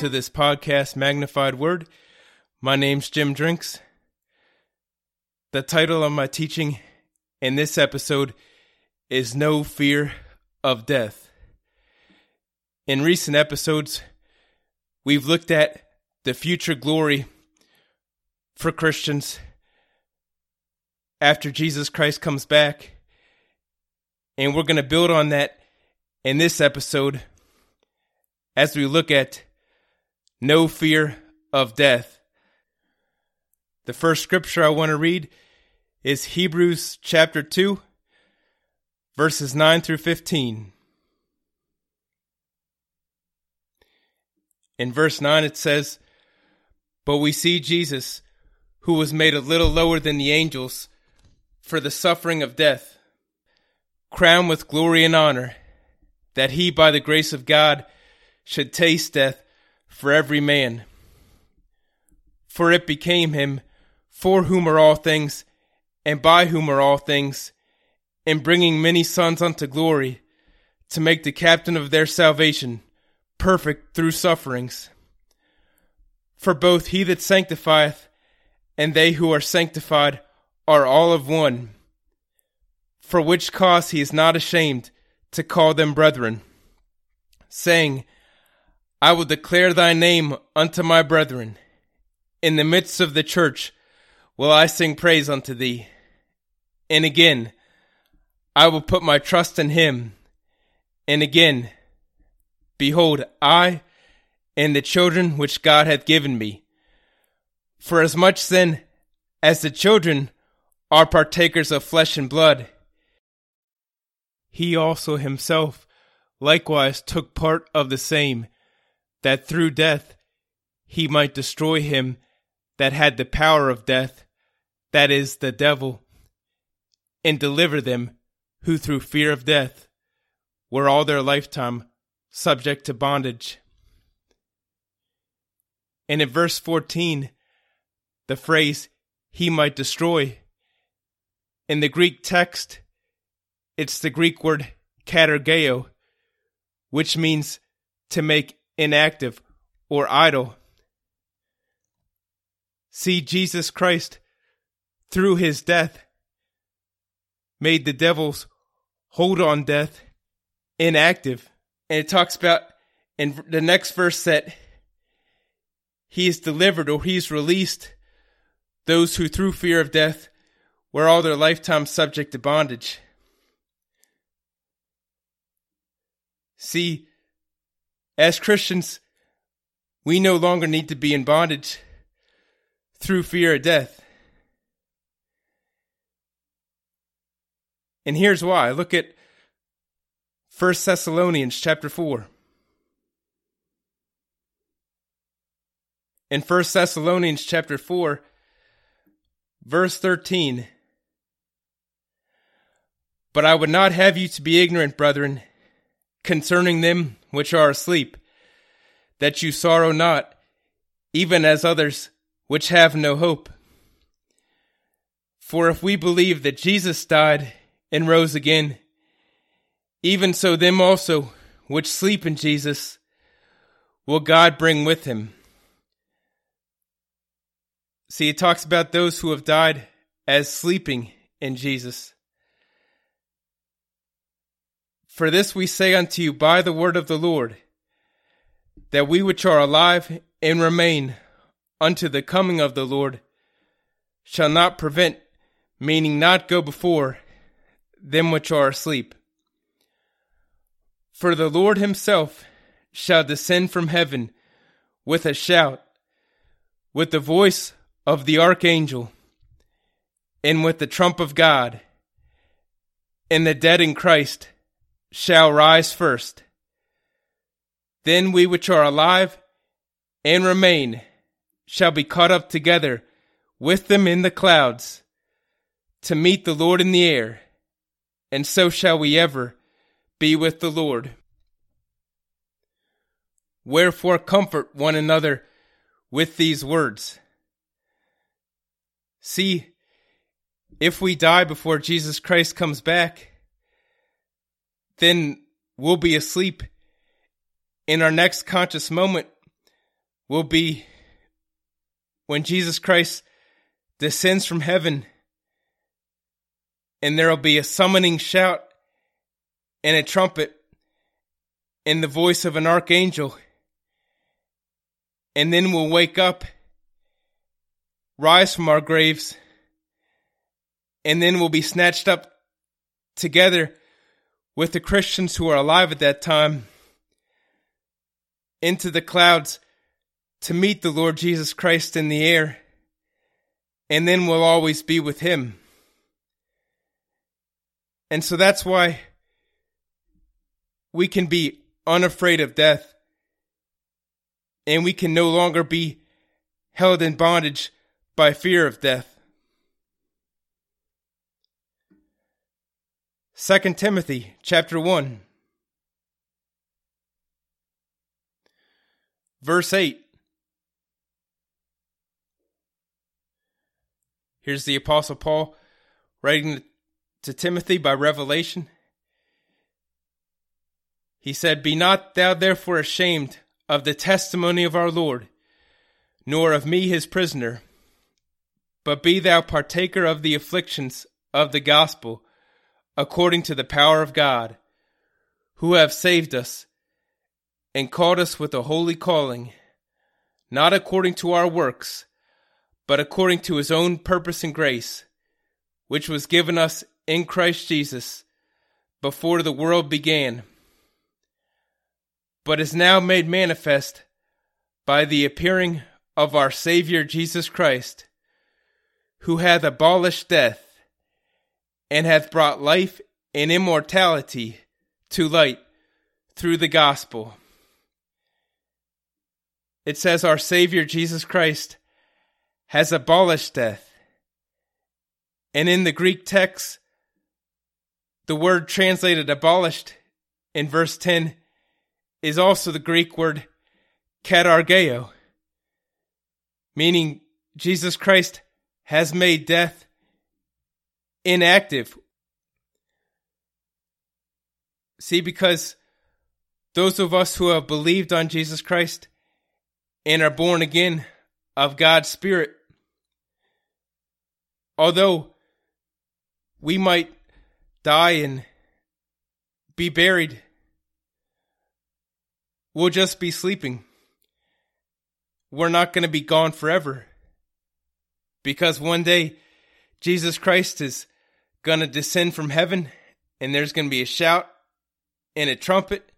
To this podcast, Magnified Word. My name's Jim Drinks. The title of my teaching in this episode is No Fear of Death. In recent episodes, we've looked at the future glory for Christians after Jesus Christ comes back. And we're going to build on that in this episode as we look at no fear of death. The first scripture I want to read is Hebrews chapter 2, verses 9 through 15. In verse 9 it says, But we see Jesus, who was made a little lower than the angels for the suffering of death, crowned with glory and honor, that he, by the grace of God, should taste death for every man. For it became him, for whom are all things, and by whom are all things, in bringing many sons unto glory, to make the captain of their salvation perfect through sufferings. For both he that sanctifieth and they who are sanctified are all of one. For which cause he is not ashamed to call them brethren, saying, I will declare thy name unto my brethren. In the midst of the church will I sing praise unto thee. And again, I will put my trust in him. And again, behold, I and the children which God hath given me. For as much then as the children are partakers of flesh and blood, he also himself likewise took part of the same that through death he might destroy him that had the power of death, that is, the devil, and deliver them who through fear of death were all their lifetime subject to bondage. And in verse 14, the phrase, he might destroy, in the Greek text, it's the Greek word katargeo, which means to make inactive, or idle. See, Jesus Christ, through his death, made the devil's hold on death inactive. And it talks about in the next verse that he is delivered or he's released those who through fear of death were all their lifetime subject to bondage. See, as Christians, we no longer need to be in bondage through fear of death. And here's why. Look at 1 Thessalonians chapter 4. In 1 Thessalonians chapter 4, verse 13. But I would not have you to be ignorant, brethren, concerning them which are asleep, that you sorrow not, even as others which have no hope. For if we believe that Jesus died and rose again, even so them also which sleep in Jesus will God bring with him. See, it talks about those who have died as sleeping in Jesus. For this we say unto you by the word of the Lord, that we which are alive and remain unto the coming of the Lord shall not prevent, meaning not go before, them which are asleep. For the Lord himself shall descend from heaven with a shout, with the voice of the archangel, and with the trump of God, and the dead in Christ shall rise first. Then we which are alive and remain shall be caught up together with them in the clouds to meet the Lord in the air, and so shall we ever be with the Lord. Wherefore comfort one another with these words. See, if we die before Jesus Christ comes back, then we'll be asleep. In our next conscious moment, will be when Jesus Christ descends from heaven and there will be a summoning shout and a trumpet and the voice of an archangel. And then we'll wake up, rise from our graves, and then we'll be snatched up together with the Christians who are alive at that time into the clouds to meet the Lord Jesus Christ in the air, and then we'll always be with Him. And so that's why we can be unafraid of death, and we can no longer be held in bondage by fear of death. 2 Timothy chapter 1 verse 8 Here's the apostle Paul writing to Timothy by revelation. He said, Be not thou therefore ashamed of the testimony of our Lord, nor of me his prisoner, but be thou partaker of the afflictions of the gospel, according to the power of God, who have saved us, and called us with a holy calling, not according to our works, but according to his own purpose and grace, which was given us in Christ Jesus before the world began but is now made manifest by the appearing of our Saviour Jesus Christ, who hath abolished death, and hath brought life and immortality to light through the gospel. It says our Savior Jesus Christ has abolished death. And in the Greek text, the word translated abolished in verse 10 is also the Greek word katargeo, meaning Jesus Christ has made death inactive. See, because those of us who have believed on Jesus Christ and are born again of God's Spirit, although we might die and be buried We'll just be sleeping. We're not going to be gone forever. Because one day, Jesus Christ is going to descend from heaven, and there's going to be a shout and a trumpet,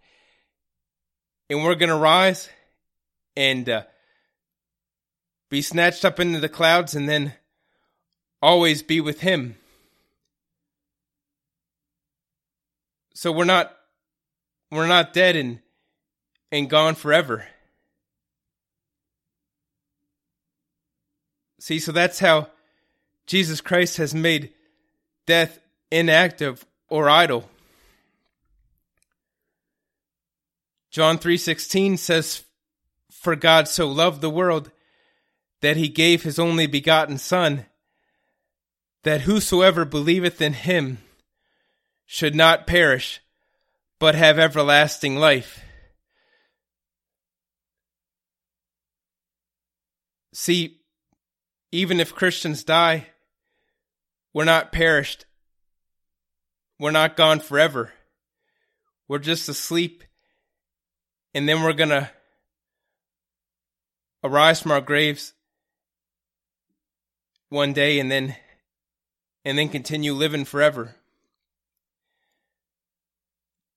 and we're going to rise and uh, be snatched up into the clouds and then always be with Him. So we're not we're not dead and and gone forever. See, so that's how Jesus Christ has made death inactive or idle. John 3:16 says for God so loved the world that he gave his only begotten son that whosoever believeth in him should not perish but have everlasting life. See, even if Christians die, we're not perished. We're not gone forever. We're just asleep. And then we're going to arise from our graves one day and then and then continue living forever.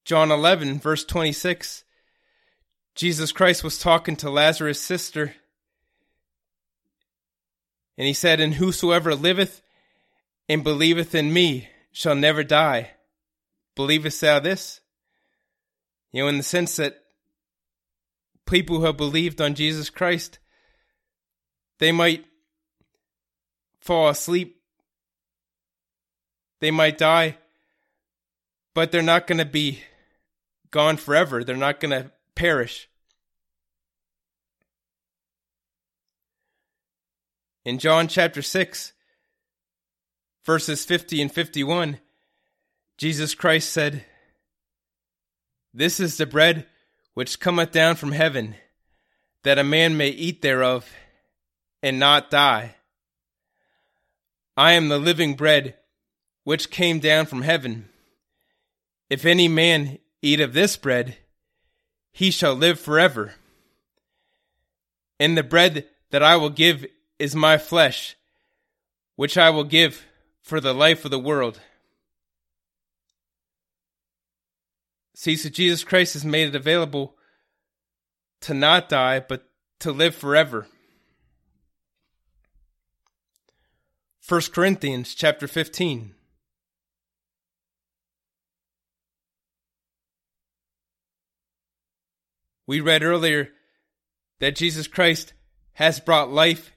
John 11 verse 26 Jesus Christ was talking to Lazarus' sister and he said, And whosoever liveth and believeth in me shall never die. Believest thou this? You know, in the sense that people who have believed on Jesus Christ, they might fall asleep, they might die, but they're not going to be gone forever. They're not going to perish. In John chapter 6, verses 50 and 51, Jesus Christ said, This is the bread which cometh down from heaven, that a man may eat thereof and not die. I am the living bread which came down from heaven. If any man eat of this bread, he shall live forever. And the bread that I will give is my flesh, which I will give for the life of the world. See, so Jesus Christ has made it available to not die, but to live forever. 1 Corinthians chapter 15. We read earlier that Jesus Christ has brought life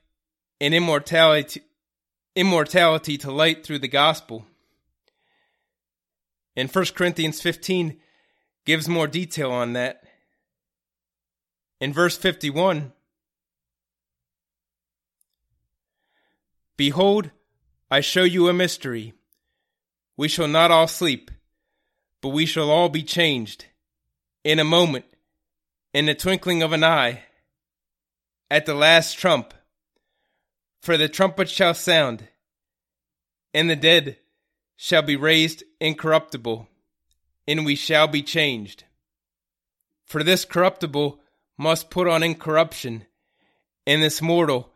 and immortality, immortality to light through the gospel. And 1 Corinthians 15 gives more detail on that. In verse 51, Behold, I show you a mystery. We shall not all sleep, but we shall all be changed in a moment in the twinkling of an eye, at the last trump. For the trumpet shall sound, and the dead shall be raised incorruptible, and we shall be changed. For this corruptible must put on incorruption, and this mortal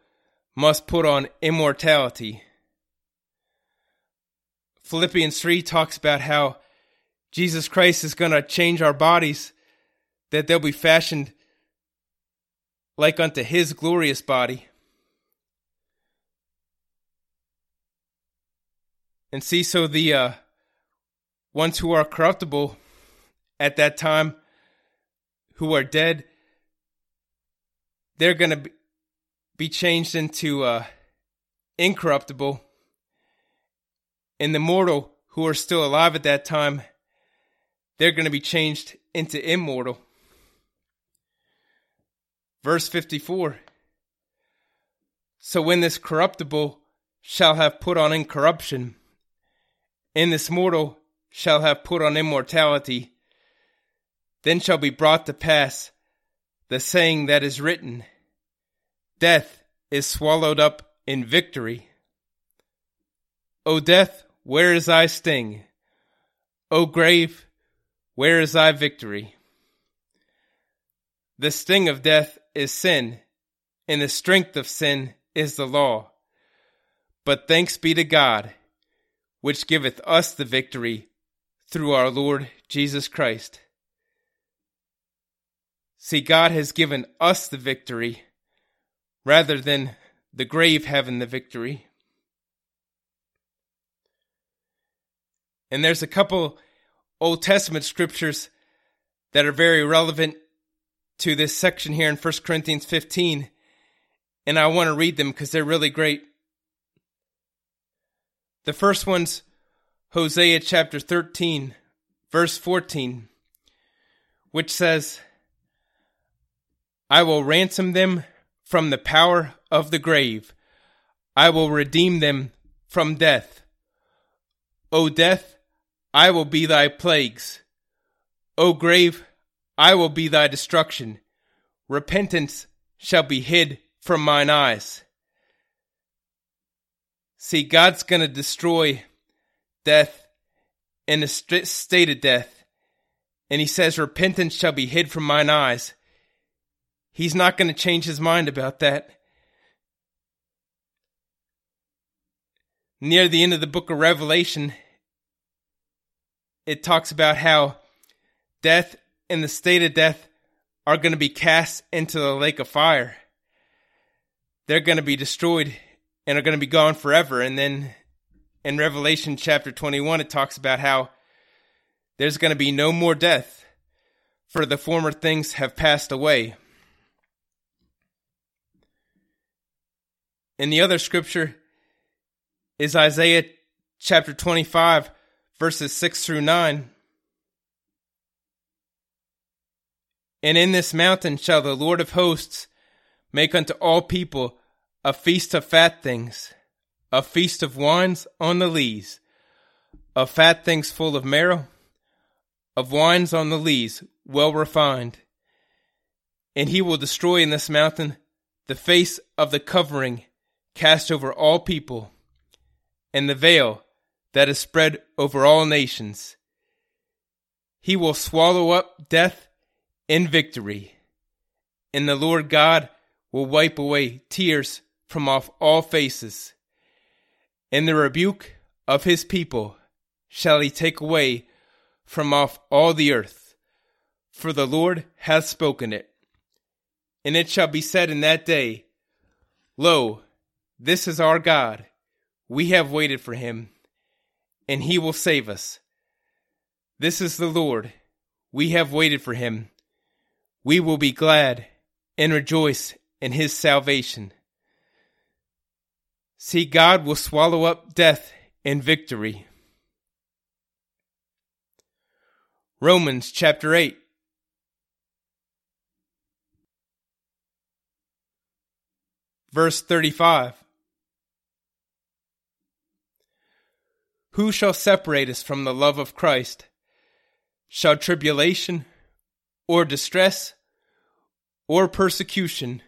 must put on immortality. Philippians 3 talks about how Jesus Christ is going to change our bodies that they'll be fashioned like unto his glorious body. And see, so the uh, ones who are corruptible at that time, who are dead, they're going to be changed into uh, incorruptible. And the mortal who are still alive at that time, they're going to be changed into immortal. Verse 54 So when this corruptible shall have put on incorruption, and this mortal shall have put on immortality, then shall be brought to pass the saying that is written Death is swallowed up in victory. O death, where is thy sting? O grave, where is thy victory? The sting of death is sin, and the strength of sin is the law. But thanks be to God, which giveth us the victory through our Lord Jesus Christ. See, God has given us the victory rather than the grave having the victory. And there's a couple Old Testament scriptures that are very relevant to this section here in 1 Corinthians 15, and I want to read them because they're really great. The first one's Hosea chapter 13, verse 14, which says, I will ransom them from the power of the grave. I will redeem them from death. O death, I will be thy plagues. O grave, I will be thy destruction. Repentance shall be hid from mine eyes. See, God's going to destroy death in a state of death. And he says, Repentance shall be hid from mine eyes. He's not going to change his mind about that. Near the end of the book of Revelation, it talks about how death and the state of death are going to be cast into the lake of fire. They're going to be destroyed and are going to be gone forever. And then in Revelation chapter 21, it talks about how there's going to be no more death, for the former things have passed away. And the other scripture is Isaiah chapter 25, verses 6 through 9. And in this mountain shall the Lord of hosts make unto all people a feast of fat things, a feast of wines on the lees, of fat things full of marrow, of wines on the lees well refined. And he will destroy in this mountain the face of the covering cast over all people, and the veil that is spread over all nations. He will swallow up death in victory, and the Lord God will wipe away tears from off all faces. And the rebuke of his people shall he take away from off all the earth, for the Lord hath spoken it. And it shall be said in that day, Lo, this is our God. We have waited for him, and he will save us. This is the Lord. We have waited for him. We will be glad and rejoice in his salvation. See, God will swallow up death in victory. Romans chapter 8. Verse 35. Who shall separate us from the love of Christ? Shall tribulation, or distress, or persecution,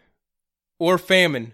or famine,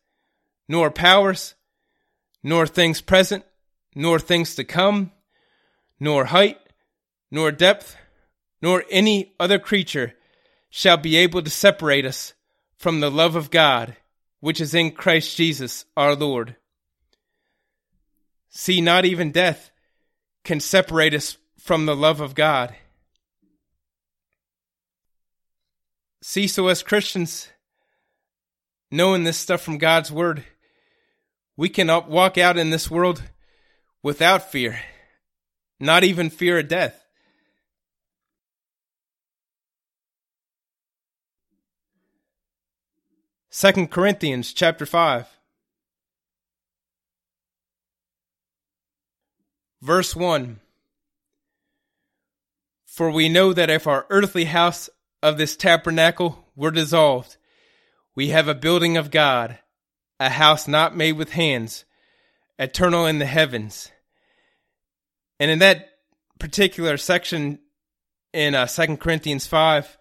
nor powers, nor things present, nor things to come, nor height, nor depth, nor any other creature shall be able to separate us from the love of God, which is in Christ Jesus our Lord. See, not even death can separate us from the love of God. See, so as Christians, knowing this stuff from God's Word, we can walk out in this world without fear, not even fear of death. Second Corinthians chapter 5 verse 1 For we know that if our earthly house of this tabernacle were dissolved, we have a building of God, a house not made with hands, eternal in the heavens. And in that particular section in uh, 2 Corinthians 5,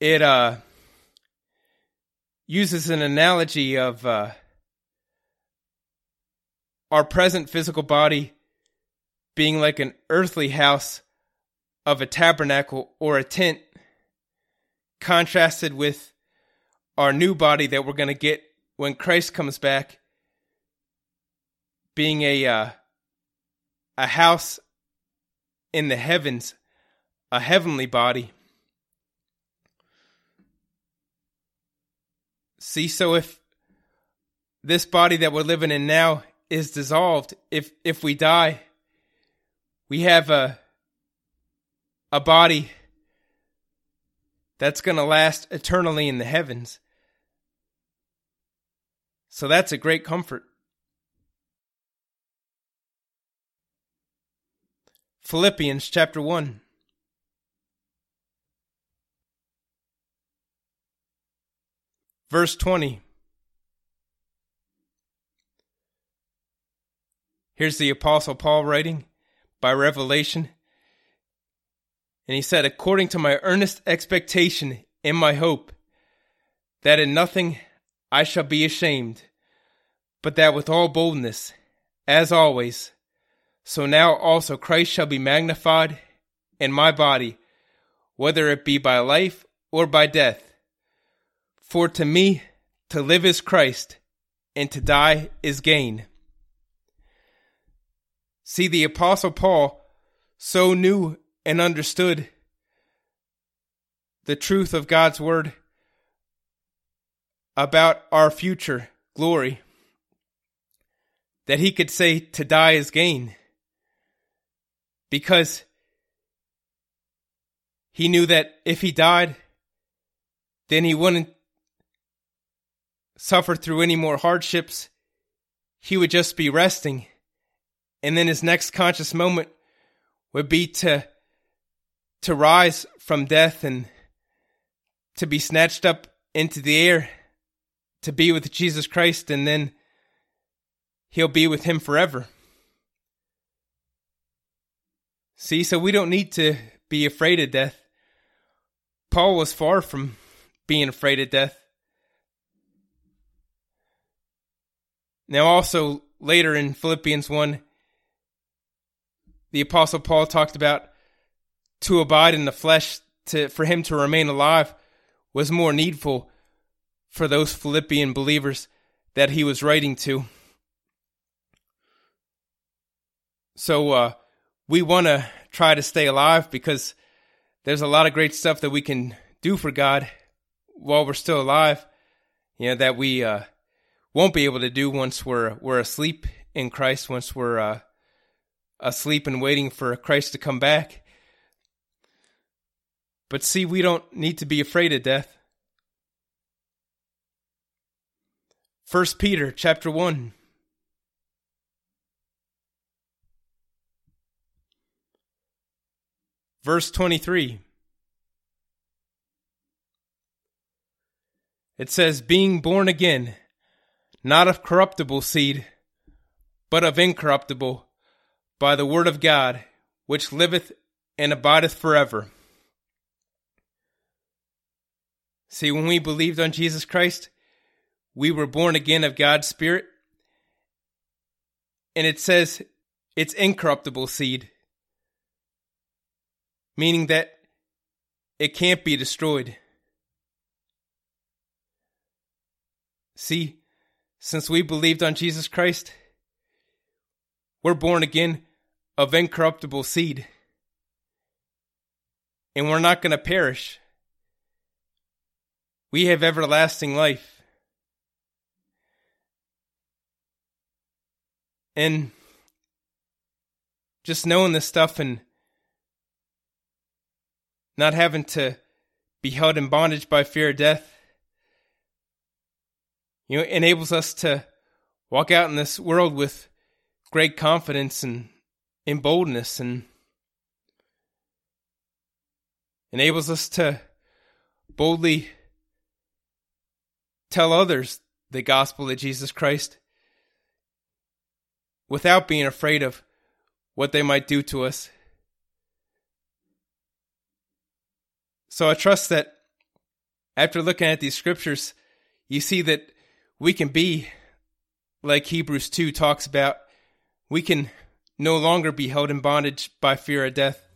it uh, uses an analogy of uh, our present physical body being like an earthly house of a tabernacle or a tent, contrasted with our new body that we're going to get when Christ comes back, being a uh, a house in the heavens, a heavenly body. See, so if this body that we're living in now is dissolved, if if we die, we have a a body that's going to last eternally in the heavens. So that's a great comfort. Philippians chapter 1. Verse 20. Here's the Apostle Paul writing by revelation. And he said, According to my earnest expectation in my hope, that in nothing I shall be ashamed, but that with all boldness, as always, so now also Christ shall be magnified in my body, whether it be by life or by death. For to me, to live is Christ, and to die is gain. See, the Apostle Paul so knew and understood the truth of God's Word about our future glory that he could say to die is gain because he knew that if he died, then he wouldn't suffer through any more hardships. He would just be resting. And then his next conscious moment would be to to rise from death and to be snatched up into the air to be with Jesus Christ and then he'll be with him forever. See, so we don't need to be afraid of death. Paul was far from being afraid of death. Now, also later in Philippians 1, the Apostle Paul talked about to abide in the flesh, to, for him to remain alive, was more needful for those Philippian believers that he was writing to. So uh, we want to try to stay alive because there's a lot of great stuff that we can do for God while we're still alive. You know that we uh, won't be able to do once we're we're asleep in Christ. Once we're uh, asleep and waiting for Christ to come back. But see, we don't need to be afraid of death. First Peter chapter 1 verse 23 It says being born again not of corruptible seed but of incorruptible by the word of God which liveth and abideth forever. See when we believed on Jesus Christ we were born again of God's Spirit. And it says it's incorruptible seed, meaning that it can't be destroyed. See, since we believed on Jesus Christ, we're born again of incorruptible seed. And we're not going to perish. We have everlasting life. And just knowing this stuff and not having to be held in bondage by fear of death, you know, enables us to walk out in this world with great confidence and in boldness and enables us to boldly tell others the gospel of Jesus Christ without being afraid of what they might do to us. So I trust that after looking at these scriptures, you see that we can be like Hebrews 2 talks about. We can no longer be held in bondage by fear of death.